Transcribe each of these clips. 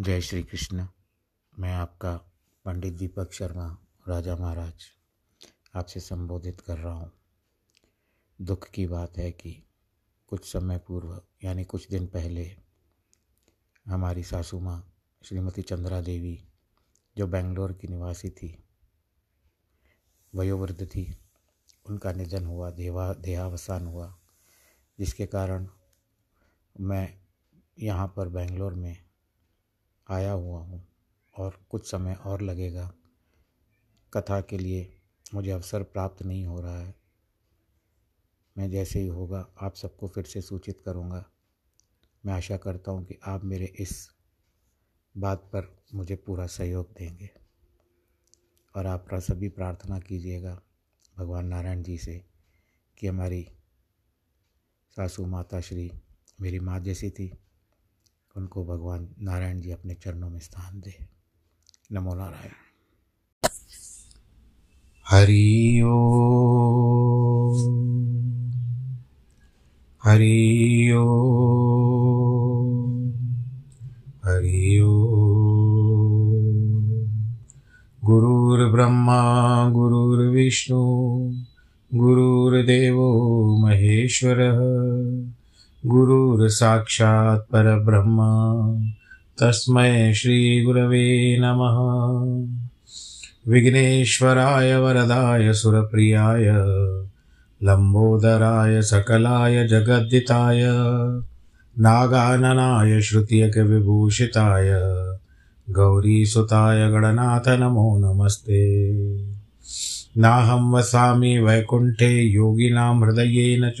जय श्री कृष्ण। मैं आपका पंडित दीपक शर्मा, राजा महाराज, आपसे संबोधित कर रहा हूँ। दुख की बात है कि कुछ समय पूर्व, यानी कुछ दिन पहले, हमारी सासू माँ, श्रीमती चंद्रा देवी, जो बेंगलोर की निवासी थी, वयोवृद्ध थी, उनका निधन हुआ, देवा, देहावसान हुआ, जिसके कारण मैं यहाँ पर बेंगलोर में आया हुआ हूँ और कुछ समय और लगेगा। कथा के लिए मुझे अवसर प्राप्त नहीं हो रहा है। मैं जैसे ही होगा, आप सबको फिर से सूचित करूँगा। मैं आशा करता हूँ कि आप मेरे इस बात पर मुझे पूरा सहयोग देंगे। और आप सभी प्रार्थना कीजिएगा भगवान नारायण जी से कि हमारी सासू माता श्री मेरी माँ जैसी थी उनको भगवान नारायण जी अपने चरणों में स्थान दे। नमो नारायण। हरि ओ हरि ओ हरि ओ गुरुर्ब्रह्मा गुरुर्विष्णु गुरुर्देवो महेश्वरः। गुरुर्साक्षात् परब्रह्म। तस्मै श्रीगुरवे नमः। विघ्नेश्वराय वरदाय सुरप्रियाय। लम्बोदराय सकलाय जगद्दिताय। नागाननाय श्रुतियकविभूषिताय। गौरीसुताय गणनाथ नमो नमस्ते। नाहं वसामि वैकुण्ठे योगिनां हृदयेन च।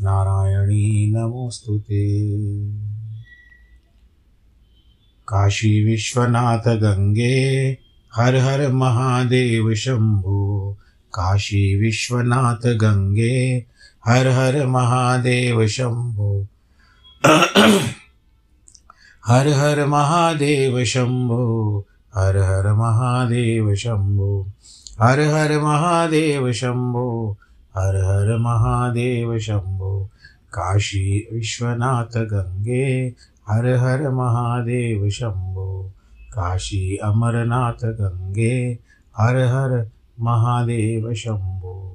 नारायणी नमोऽस्तु ते। काशी विश्वनाथ गंगे हर हर महादेव शंभो काशी विश्वनाथ गंगे हर हर महादेव शंभो हर हर महादेव शंभो हर हर महादेव शंभो हर हर महादेव शंभो हर हर महादेव शंभो। काशी विश्वनाथ गंगे, हर हर महादेव शंभो। काशी अमरनाथ गंगे, हर हर महादेव शंभो।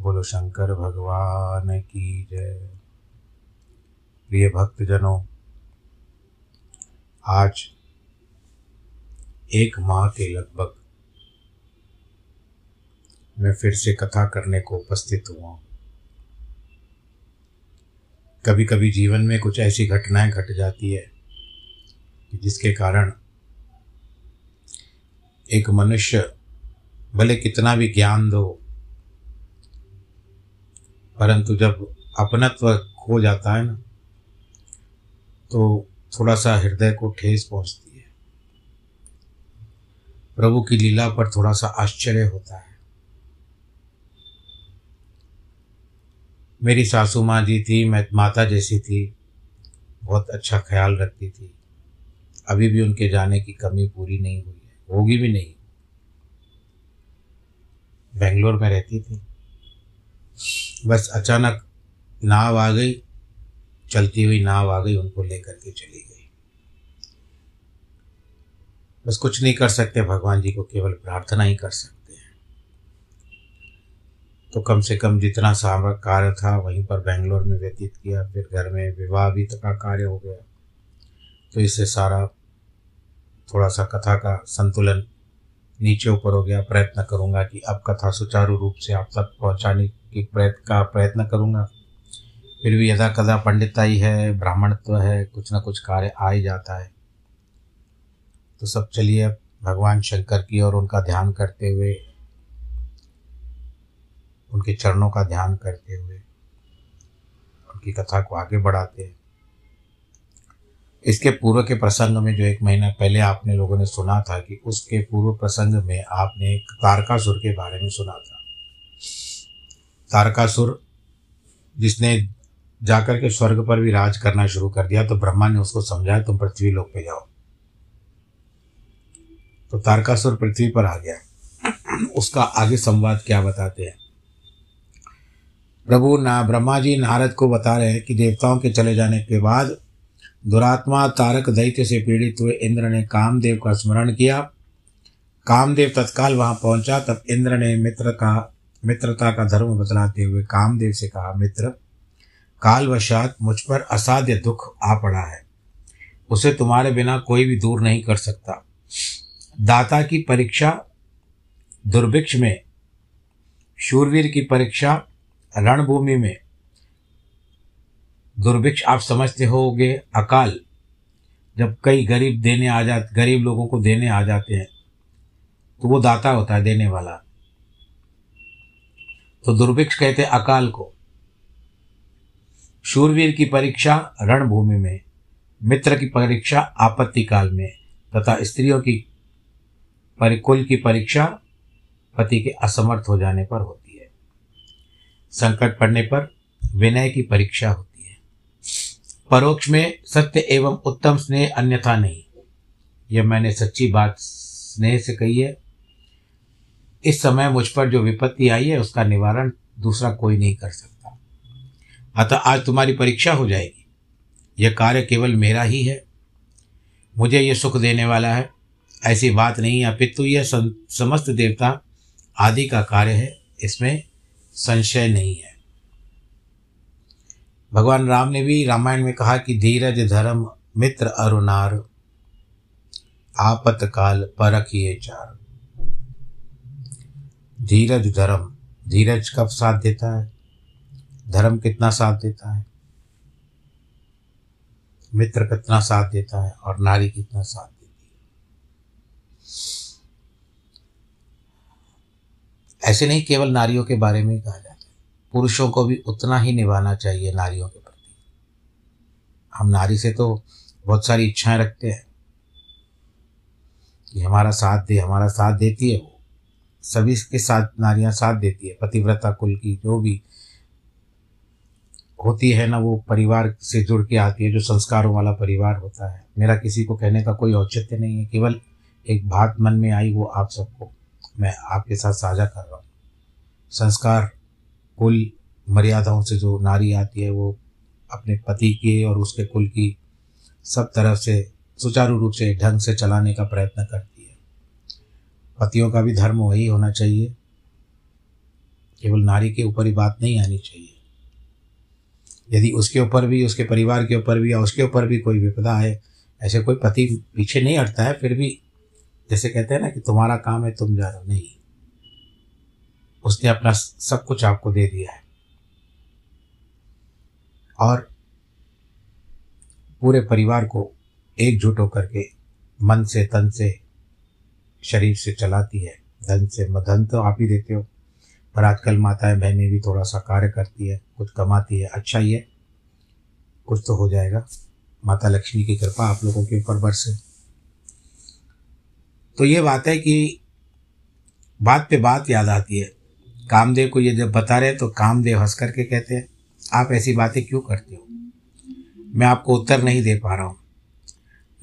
बोलो शंकर भगवान की जय। प्रिय भक्तजनों, आज एक माह के लगभग मैं फिर से कथा करने को उपस्थित हुआ। कभी कभी जीवन में कुछ ऐसी घटनाएँ घट जाती है जिसके कारण एक मनुष्य भले कितना भी ज्ञान दो, परंतु जब अपनत्व खो जाता है ना तो थोड़ा सा हृदय को ठेस पहुँचती है। प्रभु की लीला पर थोड़ा सा आश्चर्य होता है। मेरी सासू माँ जी थी, मैं माता जैसी थी, बहुत अच्छा ख्याल रखती थी। अभी भी उनके जाने की कमी पूरी नहीं हुई है, होगी भी नहीं। बेंगलोर में रहती थी। बस अचानक नाव आ गई, चलती हुई नाव आ गई, उनको लेकर के चली गई। बस कुछ नहीं कर सकते, भगवान जी को केवल प्रार्थना ही कर सकते। तो कम से कम जितना सामर कार्य था, वहीं पर बेंगलोर में व्यतीत किया, फिर घर में विवाह भी का कार्य हो गया। तो इससे सारा थोड़ा सा कथा का संतुलन नीचे ऊपर हो गया। प्रयत्न करूँगा कि अब कथा सुचारू रूप से आप तक पहुँचाने की प्रयत्न का प्रयत्न करूँगा। फिर भी यदा कदा पंडिताई है, ब्राह्मणत्व है, कुछ ना कुछ कार्य आ ही जाता है। तो सब चलिए, भगवान शंकर की और उनका ध्यान करते हुए उनके चरणों का ध्यान करते हुए, उनकी कथा को आगे बढ़ाते हैं। इसके पूर्व के प्रसंग में जो एक महीना पहले आपने लोगों ने सुना था कि उसके पूर्व प्रसंग में आपने तारकासुर के बारे में सुना था। तारकासुर जिसने जाकर के स्वर्ग पर भी राज करना शुरू कर दिया तो ब्रह्मा ने उसको समझाया, तुम पृथ्वी लोक पे जाओ। तो तारकासुर पृथ्वी पर आ गया। उसका आगे संवाद क्या बताते हैं? प्रभु ना ब्रह्मा जी नारद को बता रहे हैं कि देवताओं के चले जाने के बाद दुरात्मा तारक दैत्य से पीड़ित हुए इंद्र ने कामदेव का स्मरण किया। कामदेव तत्काल वहाँ पहुँचा, तब इंद्र ने मित्र का, मित्रता का धर्म बतलाते हुए कामदेव से कहा, मित्र, कालवशात मुझ पर असाध्य दुख आ पड़ा है। उसे तुम्हारे बिना कोई भी दूर नहीं कर सकता। दाता की परीक्षा, दुर्भिक्ष में, शूरवीर की परीक्षा रणभूमि में। दुर्भिक्ष आप समझते होगे, अकाल, जब कई गरीब देने आ जा, गरीब लोगों को देने आ जाते हैं तो वो दाता होता है देने वाला। तो दुर्भिक्ष कहते हैं अकाल को। शूरवीर की परीक्षा रणभूमि में, मित्र की परीक्षा आपत्ति काल में, तथा स्त्रियों की परिकुल की परीक्षा पति के असमर्थ हो जाने पर होती संकट पड़ने पर विनय की परीक्षा होती है। परोक्ष में सत्य एवं उत्तम स्नेह अन्यथा नहीं। यह मैंने सच्ची बात स्नेह से कही है। इस समय मुझ पर जो विपत्ति आई है, उसका निवारण दूसरा कोई नहीं कर सकता। अतः आज तुम्हारी परीक्षा हो जाएगी। यह कार्य केवल मेरा ही है। मुझे यह सुख देने वाला है। ऐसी बात नहीं अपितु यह समस्त देवता आदि का कार्य है। इसमें संशय नहीं है। भगवान राम ने भी रामायण में कहा कि धीरज धर्म मित्र अरुणार, आपत काल परखिए चार। धीरज धर्म, धीरज कब साथ देता है? धर्म कितना साथ देता है? मित्र कितना साथ देता है? और नारी कितना साथ देती है ऐसे नहीं केवल नारियों के बारे में कहा जाता है। पुरुषों को भी उतना ही निभाना चाहिए नारियों के प्रति। हम नारी से तो बहुत सारी इच्छाएँ रखते हैं। कि हमारा साथ दे, हमारा साथ देती है वो। सभी के साथ नारियाँ साथ देती है, पतिव्रता, कुल की जो भी होती है ना वो परिवार से जुड़ के आती है, जो संस्कारों वाला परिवार होता है। मेरा किसी को कहने का कोई औचित्य नहीं है, केवल एक बात मन में आई वो आप सबको। मैं आपके साथ साझा कर रहा हूँ। संस्कार कुल मर्यादाओं से जो नारी आती है, वो अपने पति के और उसके कुल की सब तरफ़ से सुचारू रूप से ढंग से चलाने का प्रयत्न करती है। पतियों का भी धर्म वही होना चाहिए। केवल नारी के ऊपर ही बात नहीं आनी चाहिए। यदि उसके ऊपर भी, उसके परिवार के ऊपर भी या उसके ऊपर भी कोई विपदा है ऐसे कोई पति पीछे नहीं हटता है, फिर भी जैसे कहते हैं ना कि तुम्हारा काम है, तुम जा रहे नहीं। उसने अपना सब कुछ आपको दे दिया है। और पूरे परिवार को एकजुट होकर के मन से, तन से, शरीर से चलाती है। धन से धन तो आप ही देते हो, पर आजकल माताएँ, बहनें भी थोड़ा सा कार्य करती है, कुछ कमाती है। अच्छा ही है। कुछ तो हो जाएगा। माता लक्ष्मी की कृपा आप लोगों के ऊपर बरसे। तो ये बात है कि बात पे बात याद आती है। कामदेव को ये जब बता रहे तो कामदेव हंस करके कहते हैं, आप ऐसी बातें क्यों करते हो? मैं आपको उत्तर नहीं दे पा रहा हूँ।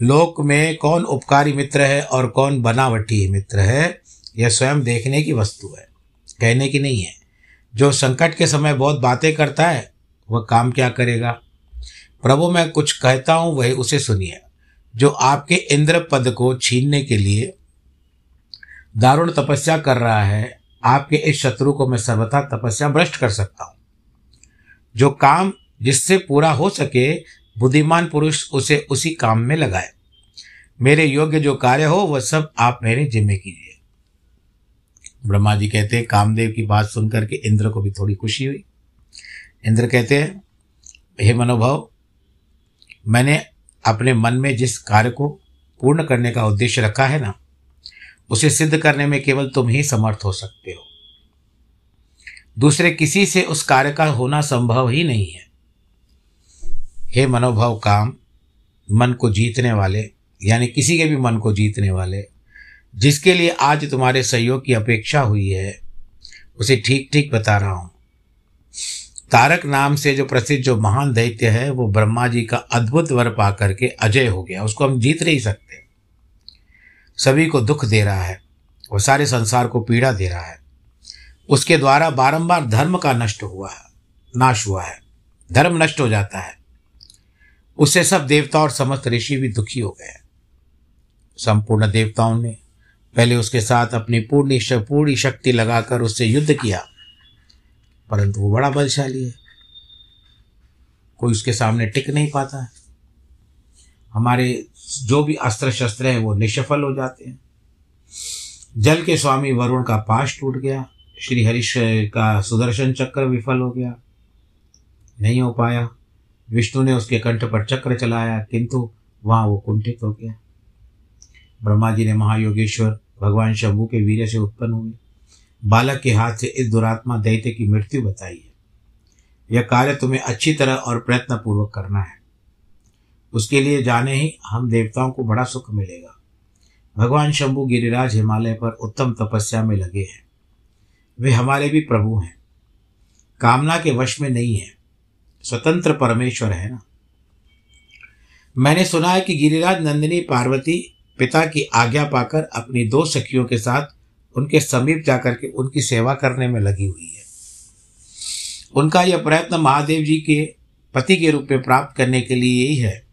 लोक में कौन उपकारी मित्र है और कौन बनावटी मित्र है, यह स्वयं देखने की वस्तु है, कहने की नहीं है। जो संकट के समय बहुत बातें करता है, वह काम क्या करेगा? प्रभु, मैं कुछ कहता हूँ, वही उसे सुनिए। जो आपके इंद्र पद को छीनने के लिए दारुण तपस्या कर रहा है, आपके इस शत्रु को मैं सर्वथा तपस्या भ्रष्ट कर सकता हूँ। जो काम जिससे पूरा हो सके, बुद्धिमान पुरुष उसे उसी काम में लगाए। मेरे योग्य जो कार्य हो, वह सब आप मेरे जिम्मे कीजिए। ब्रह्मा जी कहते हैं कामदेव की बात सुन करके इंद्र को भी थोड़ी खुशी हुई। इंद्र कहते हैं हे मनोभाव, मैंने अपने मन में जिस कार्य को पूर्ण करने का उद्देश्य रखा है ना उसे सिद्ध करने में केवल तुम ही समर्थ हो सकते हो। दूसरे किसी से उस कार्य का होना संभव ही नहीं है। हे मनोभाव काम, मन को जीतने वाले, यानी किसी के भी मन को जीतने वाले, जिसके लिए आज तुम्हारे सहयोग की अपेक्षा हुई है, उसे ठीक ठीक बता रहा हूँ। तारक नाम से जो प्रसिद्ध, जो महान दैत्य है, वो ब्रह्मा जी का अद्भुत वर पा करके अजय हो गया। उसको हम जीत नहीं सकते। सभी को दुख दे रहा है और सारे संसार को पीड़ा दे रहा है। उसके द्वारा बारंबार धर्म का नष्ट हुआ है, नाश हुआ है, धर्म नष्ट हो जाता है। उससे सब देवता और समस्त ऋषि भी दुखी हो गए संपूर्ण देवताओं ने पहले उसके साथ अपनी पूर्ण पूरी शक्ति लगाकर उससे युद्ध किया, परंतु वो बड़ा बलशाली है। कोई उसके सामने टिक नहीं पाता है। हमारे जो भी अस्त्र शस्त्र हैं, वो निष्फल हो जाते हैं। जल के स्वामी वरुण का पाश टूट गया। श्री हरीश का सुदर्शन चक्र विफल हो गया। नहीं हो पाया। विष्णु ने उसके कंठ पर चक्र चलाया, किंतु वहाँ वो कुंठित हो गया। ब्रह्मा जी ने महायोगेश्वर, भगवान शंभु के वीर से उत्पन्न हुए। बालक के हाथ से इस दुरात्मा दैत्य की मृत्यु बताई है। यह कार्य तुम्हें अच्छी तरह और प्रयत्नपूर्वक करना है। उसके लिए जाने ही हम देवताओं को बड़ा सुख मिलेगा। भगवान शंभु गिरिराज हिमालय पर उत्तम तपस्या में लगे हैं। वे हमारे भी प्रभु हैं। कामना के वश में नहीं है। स्वतंत्र परमेश्वर है ना। मैंने सुना है कि गिरिराज नंदिनी पार्वती पिता की आज्ञा पाकर अपनी दो सखियों के साथ उनके समीप जाकर के उनकी सेवा करने में लगी हुई है। उनका यह प्रयत्न महादेव जी के पति के रूप में प्राप्त करने के लिए यही है।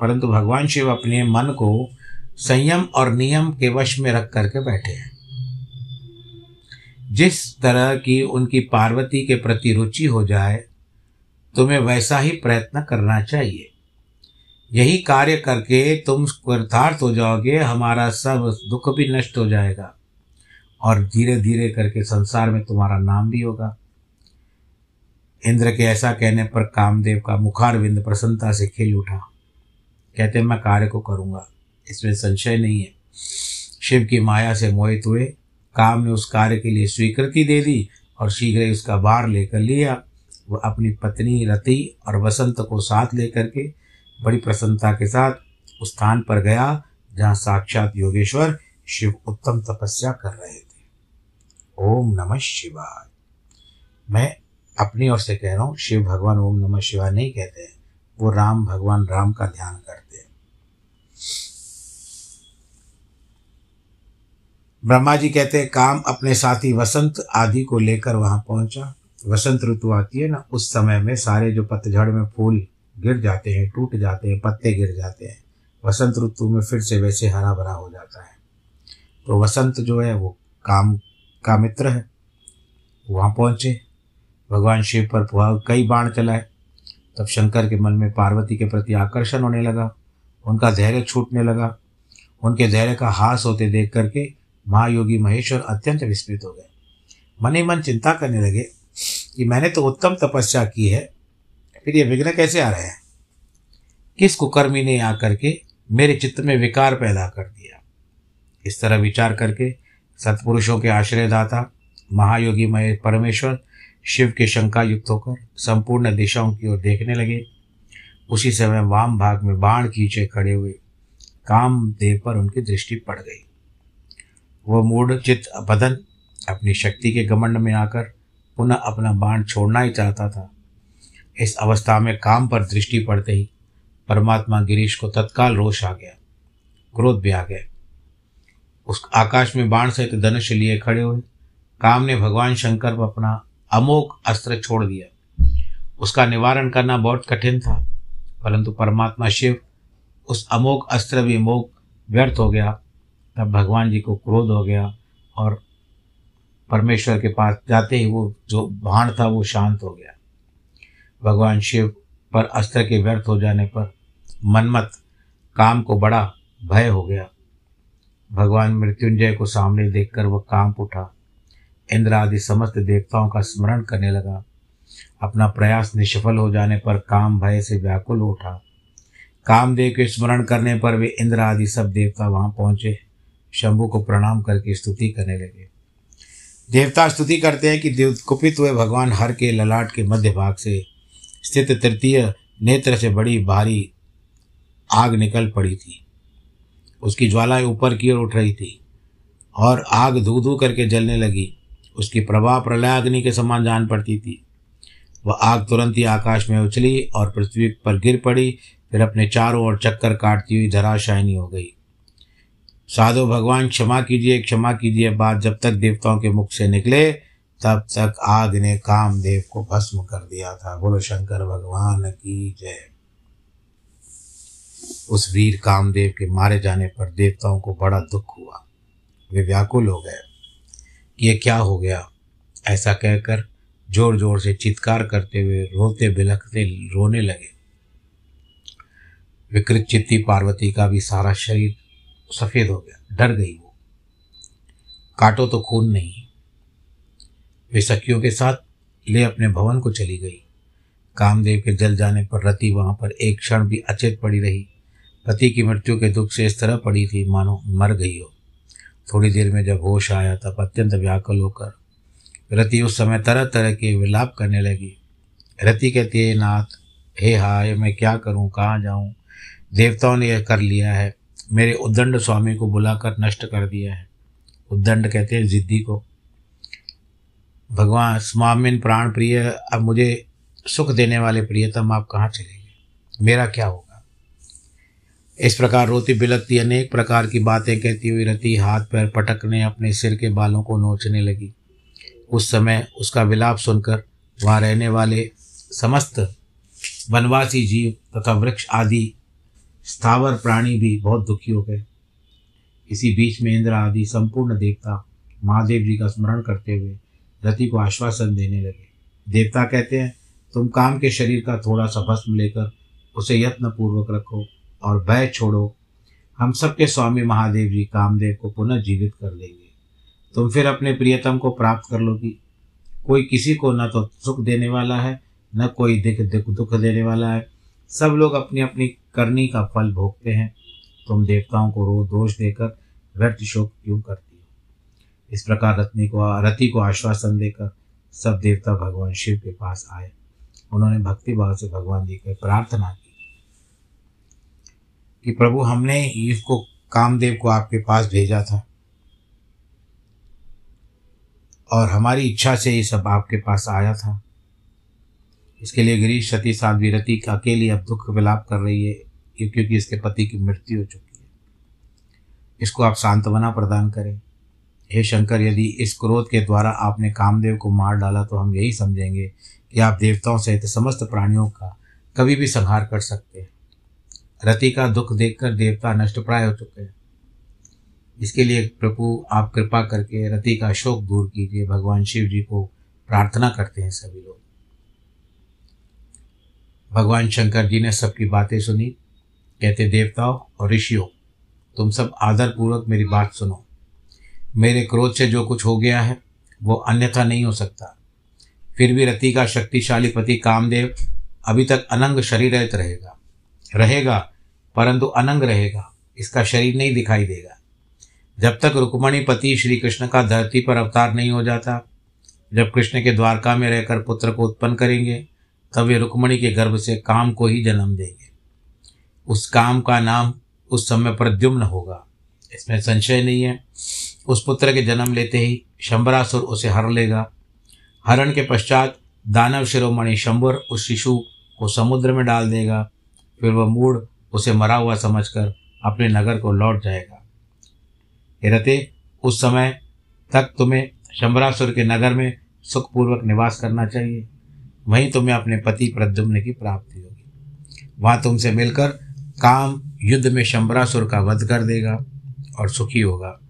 परंतु भगवान शिव अपने मन को संयम और नियम के वश में रख करके बैठे हैं। जिस तरह की उनकी पार्वती के प्रति रुचि हो जाए, तुम्हें वैसा ही प्रयत्न करना चाहिए। यही कार्य करके तुम कृतार्थ हो जाओगे, हमारा सब दुख भी नष्ट हो जाएगा और धीरे धीरे करके संसार में तुम्हारा नाम भी होगा। इंद्र के ऐसा कहने पर कामदेव का मुखार विंद प्रसन्नता से खिल उठा। कहते मैं कार्य को करूँगा। इसमें संशय नहीं है। शिव की माया से मोहित हुए। काम ने उस कार्य के लिए स्वीकृति दे दी और शीघ्र ही उसका बार लेकर लिया। वह अपनी पत्नी, रति और वसंत को साथ लेकर के बड़ी प्रसन्नता के साथ उस स्थान पर गया, जहाँ साक्षात योगेश्वर शिव उत्तम तपस्या कर रहे थे। ओम नमः शिवाय। मैं अपनी ओर से कह रहा हूँ, शिव भगवान ओम नमः शिवाय नहीं कहते हैं। वो राम भगवान राम का ध्यान करते हैं। ब्रह्मा जी कहते हैं, काम अपने साथी वसंत आदि को लेकर वहाँ पहुँचा। वसंत ऋतु आती है ना, उस समय में सारे जो पतझड़ में फूल गिर जाते हैं, टूट जाते हैं, पत्ते गिर जाते हैं। वसंत ऋतु में फिर से वैसे हरा भरा हो जाता है। तो वसंत जो है, वो काम का मित्र है। वहाँ पहुँचे। भगवान शिव पर कई बाण चलाए। तब शंकर के मन में पार्वती के प्रति आकर्षण होने लगा। उनका धैर्य छूटने लगा। उनके धैर्य का हास होते देख करके महायोगी महेश्वर अत्यंत विस्मित हो गए। मन ही मन चिंता करने लगे कि मैंने तो उत्तम तपस्या की है, फिर ये विघ्न कैसे आ रहे हैं? किस कुकर्मी ने आकर के मेरे चित्त में विकार पैदा कर दिया? इस तरह विचार करके सत्पुरुषों के आश्रयदाता, महायोगी मय परमेश्वर शिव के शंका युक्त होकर संपूर्ण दिशाओं की ओर देखने लगे। उसी समय वाम भाग में बाण खींचे खड़े हुए काम कामदेव पर उनकी दृष्टि पड़ गई। वह मूड चित्त बदन अपनी शक्ति के घमंड में आकर पुनः अपना बाण छोड़ना ही चाहता था। इस अवस्था में काम पर दृष्टि पड़ते ही परमात्मा गिरीश को तत्काल रोष आ गया, क्रोध भी आ गया। उस आकाश में बाण सहित धनुष लिए खड़े हुए काम ने भगवान शंकर पर अपना अमोक अस्त्र छोड़ दिया। उसका निवारण करना बहुत कठिन था, परंतु परमात्मा शिव उस अमोक अस्त्र मोक व्यर्थ हो गया, तब भगवान जी को क्रोध हो गया और परमेश्वर के पास जाते ही वो जो भाण था, वो शांत हो गया। भगवान शिव पर अस्त्र के व्यर्थ हो जाने पर मनमत, काम को बड़ा भय हो गया। भगवान मृत्युंजय को सामने देखकर वह काँप उठा। इंद्र आदि समस्त देवताओं का स्मरण करने लगा। अपना प्रयास निष्फल हो जाने पर काम भय से व्याकुल उठा। कामदेव के स्मरण करने पर वे इंद्र आदि सब देवता वहाँ पहुँचे। शंभु को प्रणाम करके स्तुति करने लगे। देवता स्तुति करते हैं कि कुपित हुए भगवान हर के ललाट के मध्य भाग से स्थित तृतीय नेत्र से बड़ी भारी आग निकल पड़ी थी। उसकी ज्वालाएँ ऊपर की ओर उठ रही थी और आग धू धू करके जलने लगी। उसकी प्रभाव प्रलयाग्नि के समान जान पड़ती थी। वह आग तुरंत ही आकाश में उछली और पृथ्वी पर गिर पड़ी, फिर अपने चारों ओर चक्कर काटती हुई धराशायनी हो गई। साधु भगवान, क्षमा कीजिए क्षमा कीजिए, बात जब तक देवताओं के मुख से निकले, तब तक आग ने कामदेव को भस्म कर दिया था। बोलो, शंकर भगवान की जय। उस वीर कामदेव के मारे जाने पर देवताओं को बड़ा दुख हुआ। वे व्याकुल हो गए। ये क्या हो गया? ऐसा कहकर ज़ोर ज़ोर से चित्कार करते हुए रोते बिलखते रोने लगे। विकृत चित्ती पार्वती का भी सारा शरीर सफ़ेद हो गया, डर गई वो। काटो तो खून नहीं। वे सखियों के साथ ले अपने भवन को चली गई। कामदेव के जल जाने पर रति वहाँ पर एक क्षण भी अचेत पड़ी रही। पति की मृत्यु के दुख से इस तरह पड़ी थी, मानो मर गई हो। थोड़ी देर में जब होश आया तब अत्यंत व्याकुल होकर रति उस समय तरह तरह के विलाप करने लगी। रति कहती है, नाथ, हे हाय, मैं क्या करूँ? कहाँ जाऊँ? देवताओं ने यह कर लिया है। मेरे उद्दंड स्वामी को बुलाकर नष्ट कर दिया है। उद्दंड कहते हैं, जिद्दी को। भगवान, स्वामिन प्राण प्रिय, अब मुझे सुख देने वाले प्रियतम, आप कहाँ चलेंगे मेरा क्या होगा? इस प्रकार रोती बिलकती अनेक प्रकार की बातें कहती हुई रति हाथ पैर पटकने, अपने सिर के बालों को नोचने लगी। उस समय उसका विलाप सुनकर वहाँ रहने वाले समस्त वनवासी जीव तथा वृक्ष आदि, स्थावर प्राणी भी बहुत दुखी हो गए। इसी बीच में इंद्र आदि संपूर्ण देवता महादेव जी का स्मरण करते हुए रति को आश्वासन देने लगे। देवता कहते हैं, तुम काम के शरीर का थोड़ा सा भस्म लेकर उसे यत्नपूर्वक रखो। और भय छोड़ो। हम सबके स्वामी महादेव जी कामदेव को पुनः जीवित कर देंगे तुम फिर अपने प्रियतम को प्राप्त कर लोगी। कोई किसी को न तो सुख देने वाला है, न कोई दिख दुख दुख देने वाला है। सब लोग अपनी अपनी करनी का फल भोगते हैं। तुम देवताओं को रो दोष देकर व्यर्थ शोक क्यों करती हो? इस प्रकार रत्नी को रति को आश्वासन देकर सब देवता भगवान शिव के पास आए। उन्होंने भक्ति भाव से भगवान जी की प्रार्थना की। कि प्रभु, हमने इसको कामदेव को आपके पास भेजा था। और हमारी इच्छा से ये सब आपके पास आया था। इसके लिए गिरीश सती, साध्वी, रति अकेली अब दुख विलाप कर रही है, क्योंकि इसके पति की मृत्यु हो चुकी है। इसको आप सांत्वना प्रदान करें। हे शंकर, यदि इस क्रोध के द्वारा आपने कामदेव को मार डाला तो हम यही समझेंगे कि आप देवताओं सहित समस्त प्राणियों का कभी भी संहार कर सकते हैं। रति का दुख देखकर देवता नष्ट प्राय हो चुके हैं। इसके लिए प्रभु, आप कृपा करके रति का शोक दूर कीजिए। भगवान शिव जी को प्रार्थना करते हैं सभी लोग। भगवान शंकर जी ने सबकी बातें सुनी। कहते, देवताओं और ऋषियों, तुम सब आदर पूर्वक मेरी बात सुनो। मेरे क्रोध से जो कुछ हो गया है, वो अन्यथा नहीं हो सकता। फिर भी रति का शक्तिशाली पति कामदेव अभी तक अनंग शरीर रहेगा। रहेगा, परंतु अनंग रहेगा, इसका शरीर नहीं दिखाई देगा। जब तक रुक्मणी पति श्री कृष्ण का धरती पर अवतार नहीं हो जाता, जब कृष्ण के द्वारका में रहकर पुत्र को उत्पन्न करेंगे, तब वे रुक्मणी के गर्भ से काम को ही जन्म देंगे। उस काम का नाम उस समय प्रद्युम्न होगा। इसमें संशय नहीं है। उस पुत्र के जन्म लेते ही शंबरासुर उसे हर लेगा। हरण के पश्चात दानव शिरोमणि शंबर उस शिशु को समुद्र में डाल देगा। फिर वह मूड उसे मरा हुआ समझकर अपने नगर को लौट जाएगा। हिरते, उस समय तक तुम्हें शंबरासुर के नगर में सुखपूर्वक निवास करना चाहिए। वहीं तुम्हें अपने पति प्रद्युम्न की प्राप्ति होगी। वहाँ तुमसे मिलकर काम युद्ध में शंबरासुर का वध कर देगा और सुखी होगा।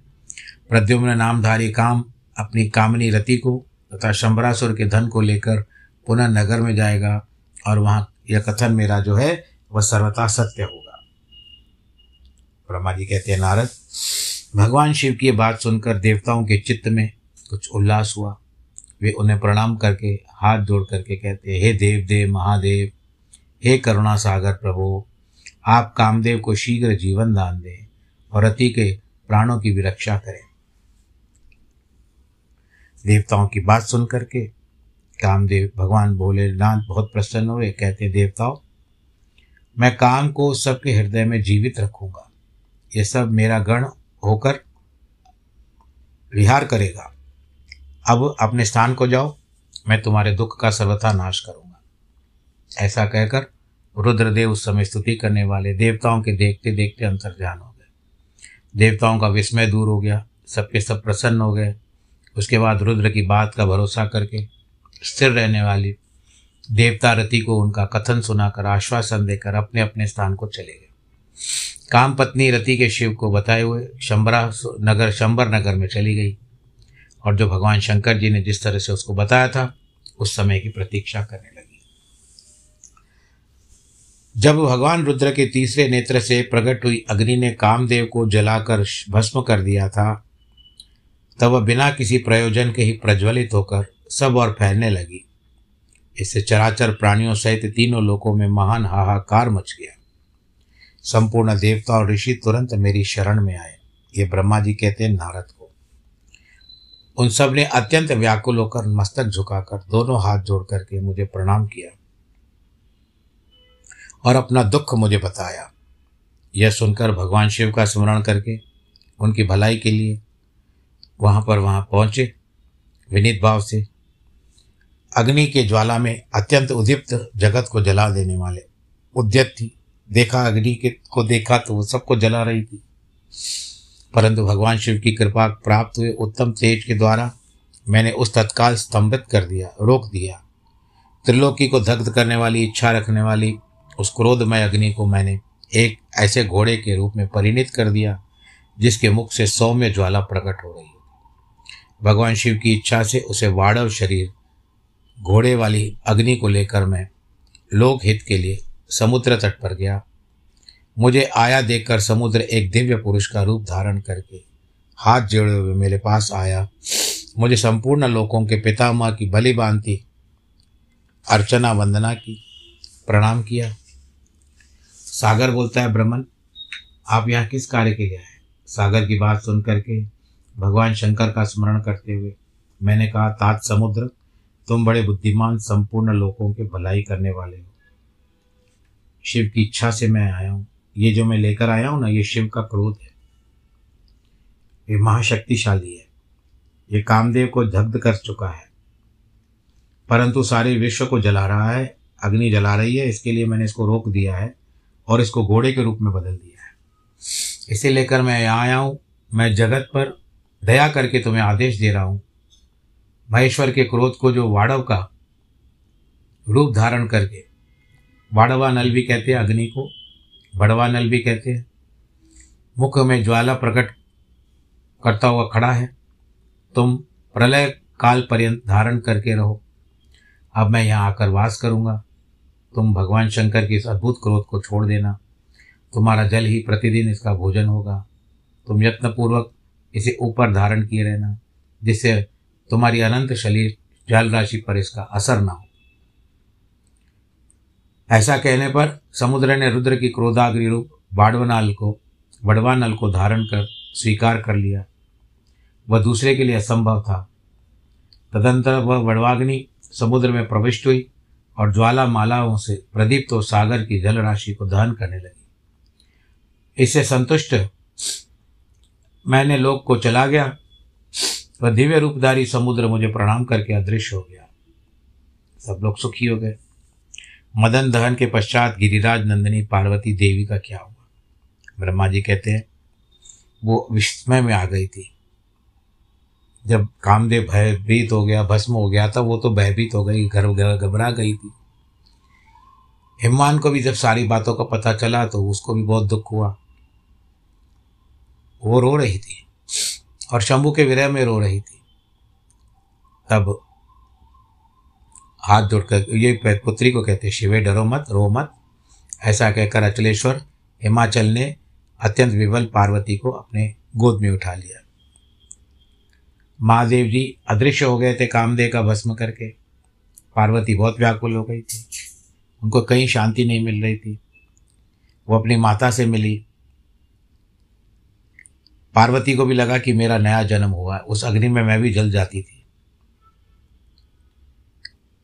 प्रद्युम्न नामधारी काम अपनी कामनी रति को तथा शंबरासुर के धन को लेकर पुनः नगर में जाएगा और वहाँ यह कथन मेरा जो है वह सर्वथा सत्य होगा। ब्रह्मा जी कहते हैं, नारद, भगवान शिव की बात सुनकर देवताओं के चित्त में कुछ उल्लास हुआ। वे उन्हें प्रणाम करके, हाथ जोड़ करके कहते हे देव देव महादेव, हे करुणा सागर प्रभु, आप कामदेव को शीघ्र जीवन दान दें और अति के प्राणों की भी रक्षा करें। देवताओं की बात सुन करके कामदेव, भगवान भोलेनाथ बहुत प्रसन्न हुए, कहते देवताओं मैं काम को सबके हृदय में जीवित रखूँगा। ये सब मेरा गण होकर विहार करेगा। अब अपने स्थान को जाओ, मैं तुम्हारे दुख का सर्वथा नाश करूँगा। ऐसा कहकर रुद्रदेव उस समय स्तुति करने वाले देवताओं के देखते देखते अंतर्ध्यान हो गए। देवताओं का विस्मय दूर हो गया, सबके सब प्रसन्न हो गए। उसके बाद रुद्र की बात का भरोसा करके स्थिर रहने वाली देवता रति को उनका कथन सुनाकर, आश्वासन देकर अपने अपने स्थान को चले गए। काम पत्नी रति के शिव को बताए हुए शंबरा नगर, शंबर नगर में चली गई। और जो भगवान शंकर जी ने जिस तरह से उसको बताया था, उस समय की प्रतीक्षा करने लगी। जब भगवान रुद्र के तीसरे नेत्र से प्रकट हुई अग्नि ने कामदेव को जलाकर भस्म कर दिया था, तब वह बिना किसी प्रयोजन के ही प्रज्वलित होकर सब और फैलने लगी। इससे चराचर प्राणियों सहित तीनों लोकों में महान हाहाकार मच गया। संपूर्ण देवता और ऋषि तुरंत मेरी शरण में आए। ये ब्रह्मा जी कहते हैं, नारद को। उन सबने अत्यंत व्याकुल होकर मस्तक झुकाकर दोनों हाथ जोड़ करके मुझे प्रणाम किया और अपना दुख मुझे बताया। यह सुनकर भगवान शिव का स्मरण करके, उनकी भलाई के लिए वहाँ पर वहाँ पहुँचे। विनीत भाव से अग्नि के ज्वाला में अत्यंत उदीप्त जगत को जला देने वाले उद्यत थी देखा अग्नि के को देखा तो वो सबको जला रही थी। परंतु भगवान शिव की कृपा प्राप्त हुए उत्तम तेज के द्वारा मैंने उस तत्काल स्तंभित कर दिया, रोक दिया। त्रिलोकी को दग्ध करने वाली, इच्छा रखने वाली उस क्रोधमय अग्नि को मैंने एक ऐसे घोड़े के रूप में परिणित कर दिया, जिसके मुख से सौम्य ज्वाला प्रकट हो रही भगवान शिव की इच्छा से उसे वाड़व शरीर घोड़े वाली अग्नि को लेकर मैं लोक हित के लिए समुद्र तट पर गया। मुझे आया देखकर समुद्र एक दिव्य पुरुष का रूप धारण करके हाथ जोड़े हुए मेरे पास आया। मुझे संपूर्ण लोकों के पितामह की बलि बांधती अर्चना वंदना की, प्रणाम किया। सागर बोलता है, ब्रह्मन, आप यहाँ किस कार्य के लिए आए? सागर की बात सुन करके भगवान शंकर का स्मरण करते हुए मैंने कहा, तात समुद्र तुम बड़े बुद्धिमान, संपूर्ण लोगों के भलाई करने वाले हो। शिव की इच्छा से मैं आया हूँ। ये जो मैं लेकर आया हूँ ना, ये शिव का क्रोध है। ये महाशक्तिशाली है। ये कामदेव को दग्ध कर चुका है। परंतु सारे विश्व को जला रहा है, अग्नि जला रही है, इसके लिए मैंने इसको रोक दिया है और इसको घोड़े के रूप में बदल दिया है। इसे लेकर मैं यहाँ आया हूँ। मैं जगत पर दया करके तुम्हें आदेश दे रहा हूँ। महेश्वर के क्रोध को जो वाड़व का रूप धारण करके, वाड़वा नल भी कहते हैं अग्नि को बड़वा नल भी कहते हैं। मुख में ज्वाला प्रकट करता हुआ खड़ा है। तुम प्रलय काल पर्यंत धारण करके रहो। अब मैं यहाँ आकर वास करूँगा। तुम भगवान शंकर के इस अद्भुत क्रोध को छोड़ देना। तुम्हारा जल ही प्रतिदिन इसका भोजन होगा। तुम यत्नपूर्वक इसे ऊपर धारण किए रहना, जिससे तुम्हारी अनंत शरीर जल राशि पर इसका असर ना हो। ऐसा कहने पर समुद्र ने रुद्र की क्रोधाग्नि रूप बाड़वनाल को, बड़वानल को धारण कर स्वीकार कर लिया। वह दूसरे के लिए असंभव था। तदंतर वह बड़वाग्नि समुद्र में प्रविष्ट हुई और ज्वाला मालाओं से प्रदीप्त तो सागर की जल राशि को दहन करने लगी। इससे संतुष्ट मैंने लोक को चला गया वह दिव्य रूपधारी समुद्र मुझे प्रणाम करके अदृश्य हो गया। सब लोग सुखी हो गए। मदन दहन के पश्चात गिरिराज नंदिनी पार्वती देवी का क्या हुआ? ब्रह्मा जी कहते हैं, वो विस्मय में आ गई थी। जब कामदेव भयभीत हो गया, भस्म हो गया था, वो तो भयभीत हो गई, घर घबरा गई थी। हिमान को भी जब सारी बातों का पता चला तो उसको भी बहुत दुख हुआ। वो रो रही थी। और शंभू के विरह में रो रही थी। तब हाथ जोड़कर, ये पुत्री को कहते, शिवे, डरो मत, रो मत। ऐसा कहकर अचलेश्वर हिमाचल ने अत्यंत विवल पार्वती को अपने गोद में उठा लिया। महादेव जी अदृश्य हो गए थे कामदेव का भस्म करके। पार्वती बहुत व्याकुल हो गई थी। उनको कहीं शांति नहीं मिल रही थी। वो अपनी माता से मिली। पार्वती को भी लगा कि मेरा नया जन्म हुआ उस अग्नि में मैं भी जल जाती थी।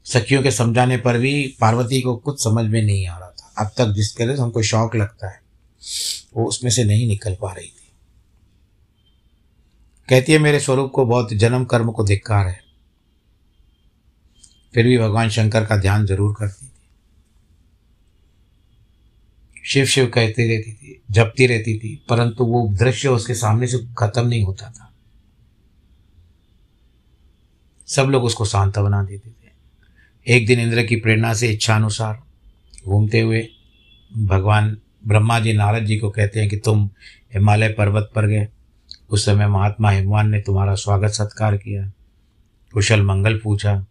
सखियों के समझाने पर भी पार्वती को कुछ समझ में नहीं आ रहा था। अब तक जिसके लिए हमको शौक लगता है, वो उसमें से नहीं निकल पा रही थी। कहती है, मेरे स्वरूप को बहुत जन्म कर्म को धिक्कार है। फिर भी भगवान शंकर का ध्यान ज़रूर करती शिव शिव कहती रहती थी, जपती रहती थी, परंतु वो दृश्य उसके सामने से खत्म नहीं होता था। सब लोग उसको शांत बना देते थे। एक दिन इंद्र की प्रेरणा से इच्छानुसार घूमते हुए भगवान ब्रह्मा जी, नारद जी को कहते हैं कि तुम हिमालय पर्वत पर गए। उस समय महात्मा हिमवान ने तुम्हारा स्वागत सत्कार किया। कुशल मंगल पूछा,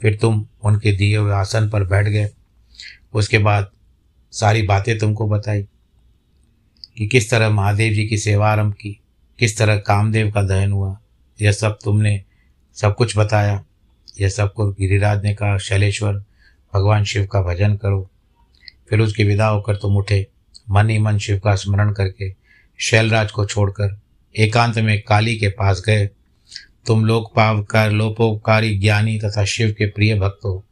फिर तुम उनके दिए हुए आसन पर बैठ गए। उसके बाद सारी बातें तुमको बताई कि किस तरह महादेव जी की सेवा आरंभ की, किस तरह कामदेव का दहन हुआ। यह सब तुमने सब कुछ बताया। यह सब कुछ गिरिराज ने कहा, शैलेश्वर, भगवान शिव का भजन करो। फिर उसकी विदा होकर तुम उठे, मन ही मन शिव का स्मरण करके शैलराज को छोड़कर एकांत में काली के पास गए। तुम लोक पावकार लोपोपकारी, ज्ञानी तथा शिव के प्रिय भक्त हो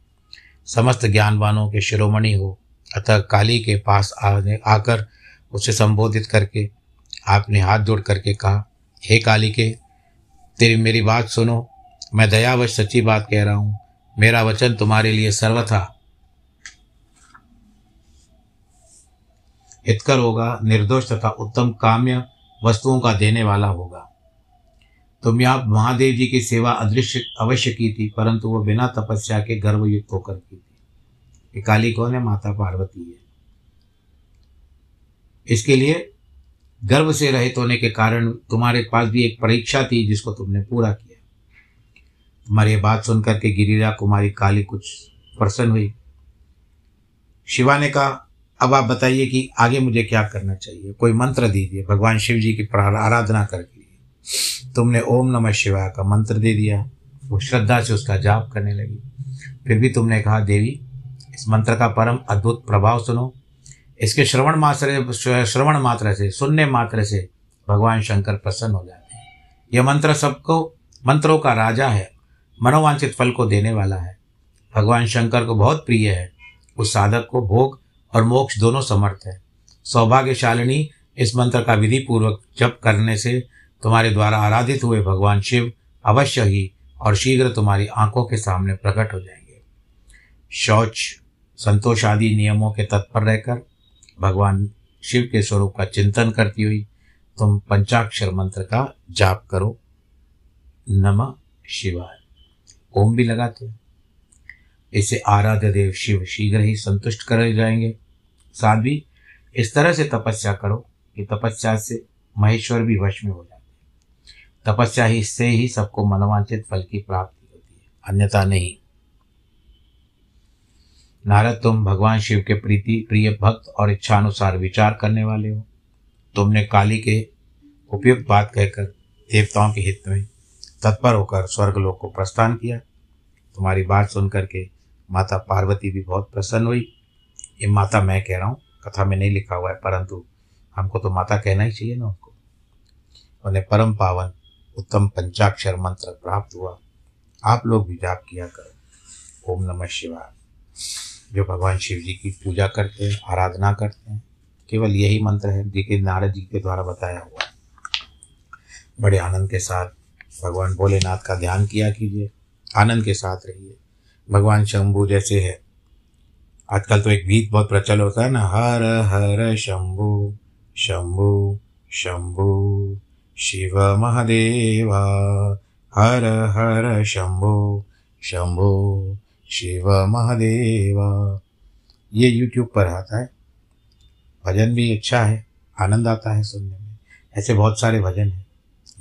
समस्त ज्ञानवानों के शिरोमणि हो। अतः काली के पास आने आकर उसे संबोधित करके आपने हाथ जोड़ करके कहा, हे काली के, तेरी मेरी बात सुनो। मैं दयावश सच्ची बात कह रहा हूँ। मेरा वचन तुम्हारे लिए सर्वथा हितकर होगा, निर्दोष तथा उत्तम काम्य वस्तुओं का देने वाला होगा। तुम यहाँ महादेव जी की सेवा अदृश्य अवश्य की थी, परंतु वह बिना तपस्या के गर्वयुक्त होकर की थी। ये काली कौन है? माता पार्वती है। इसके लिए गर्व से रहित होने के कारण तुम्हारे पास भी एक परीक्षा थी जिसको तुमने पूरा किया। तुम्हारी बात सुनकर के गिरिरा कुमारी काली कुछ प्रसन्न हुई। शिवा ने कहा, अब आप बताइए कि आगे मुझे क्या करना चाहिए? कोई मंत्र दीजिए, भगवान शिव जी की आराधना करके तुमने ओम नमः शिवाय का मंत्र दे दिया। वो श्रद्धा से उसका जाप करने लगी। फिर भी तुमने कहा, देवी इस मंत्र का परम अद्भुत प्रभाव सुनो। इसके श्रवण मात्र श्रवण मात्र से, सुनने मात्र से भगवान शंकर प्रसन्न हो जाते हैं। यह मंत्र सबको, मंत्रों का राजा है, मनोवांछित फल को देने वाला है। भगवान शंकर को बहुत प्रिय है। उस साधक को भोग और मोक्ष दोनों समर्थ है। सौभाग्यशालिनी इस मंत्र का विधि पूर्वक जप करने से तुम्हारे द्वारा आराधित हुए भगवान शिव अवश्य ही और शीघ्र तुम्हारी आँखों के सामने प्रकट हो जाएँगे। शौच संतोष आदि नियमों के तत्पर रहकर भगवान शिव के स्वरूप का चिंतन करती हुई, तुम पंचाक्षर मंत्र का जाप करो। नमः शिवाय। ओम भी लगाते हैं। इसे आराध्य देव शिव शीघ्र ही संतुष्ट कर जाएँगे। साथ भी इस तरह से तपस्या करो कि तपस्या से महेश्वर भी वश में हो जाते हैं। तपस्या ही से ही सबको मनोवांचित फल की प्राप्ति होती है। अन्यथा नहीं। नारद, तुम भगवान शिव के प्रीति, प्रिय भक्त और इच्छानुसार विचार करने वाले हो। तुमने काली के उपयुक्त बात कहकर देवताओं के हित में तत्पर होकर स्वर्गलोक को प्रस्थान किया। तुम्हारी बात सुन करके माता पार्वती भी बहुत प्रसन्न हुई। ये माता मैं कह रहा हूँ, कथा में नहीं लिखा हुआ है, परंतु हमको तो माता कहना ही चाहिए ना उनको। उन्हें परम पावन, उत्तम पंचाक्षर मंत्र प्राप्त हुआ। आप लोग भी जाप किया करो। ओम नमः शिवाय। जो भगवान शिव जी की पूजा करते हैं, आराधना करते हैं, केवल यही मंत्र है जिसे नारद जी के द्वारा बताया हुआ है। बड़े आनंद के साथ भगवान भोलेनाथ का ध्यान किया कीजिए, आनंद के साथ रहिए। भगवान शंभु जैसे है। आजकल तो एक गीत बहुत प्रचल होता है ना, हर हर शंभु शंभु शंभु, शिव महादेवा, हर हर शंभु, शंभो शिव महादेव। ये यूट्यूब पर आता है। भजन भी अच्छा है, आनंद आता है सुनने में। ऐसे बहुत सारे भजन हैं।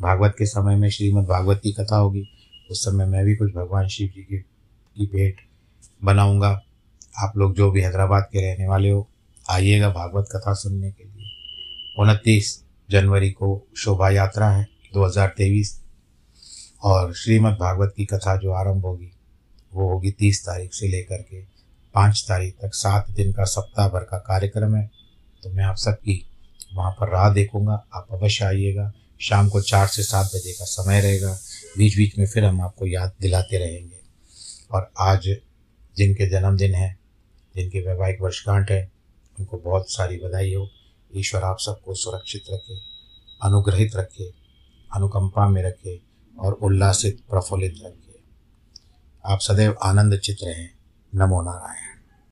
भागवत के समय में श्रीमद् भागवत की कथा होगी। उस समय मैं भी कुछ भगवान शिव जी की की भेंट बनाऊँगा। आप लोग जो भी हैदराबाद के रहने वाले हो, आइएगा भागवत कथा सुनने के लिए। उनतीस जनवरी को शोभा यात्रा है 2023 और श्रीमद् भागवत की कथा जो आरंभ होगी वो होगी तीस तारीख से लेकर के पाँच तारीख तक। सात दिन का सप्ताह भर का कार्यक्रम है। तो मैं आप सबकी वहाँ पर राह देखूँगा। आप अवश्य आइएगा। शाम को चार से सात बजे का समय रहेगा। बीच बीच में फिर हम आपको याद दिलाते रहेंगे। और आज जिनके जन्मदिन है, जिनके वैवाहिक वर्षगांठ है, उनको बहुत सारी बधाई हो। ईश्वर आप सबको सुरक्षित रखे, अनुग्रहित रखे, अनुकंपा में रखे और उल्लासित, प्रफुल्लित रखे। आप सदैव आनंद चित्त रहें। नमो नारायण।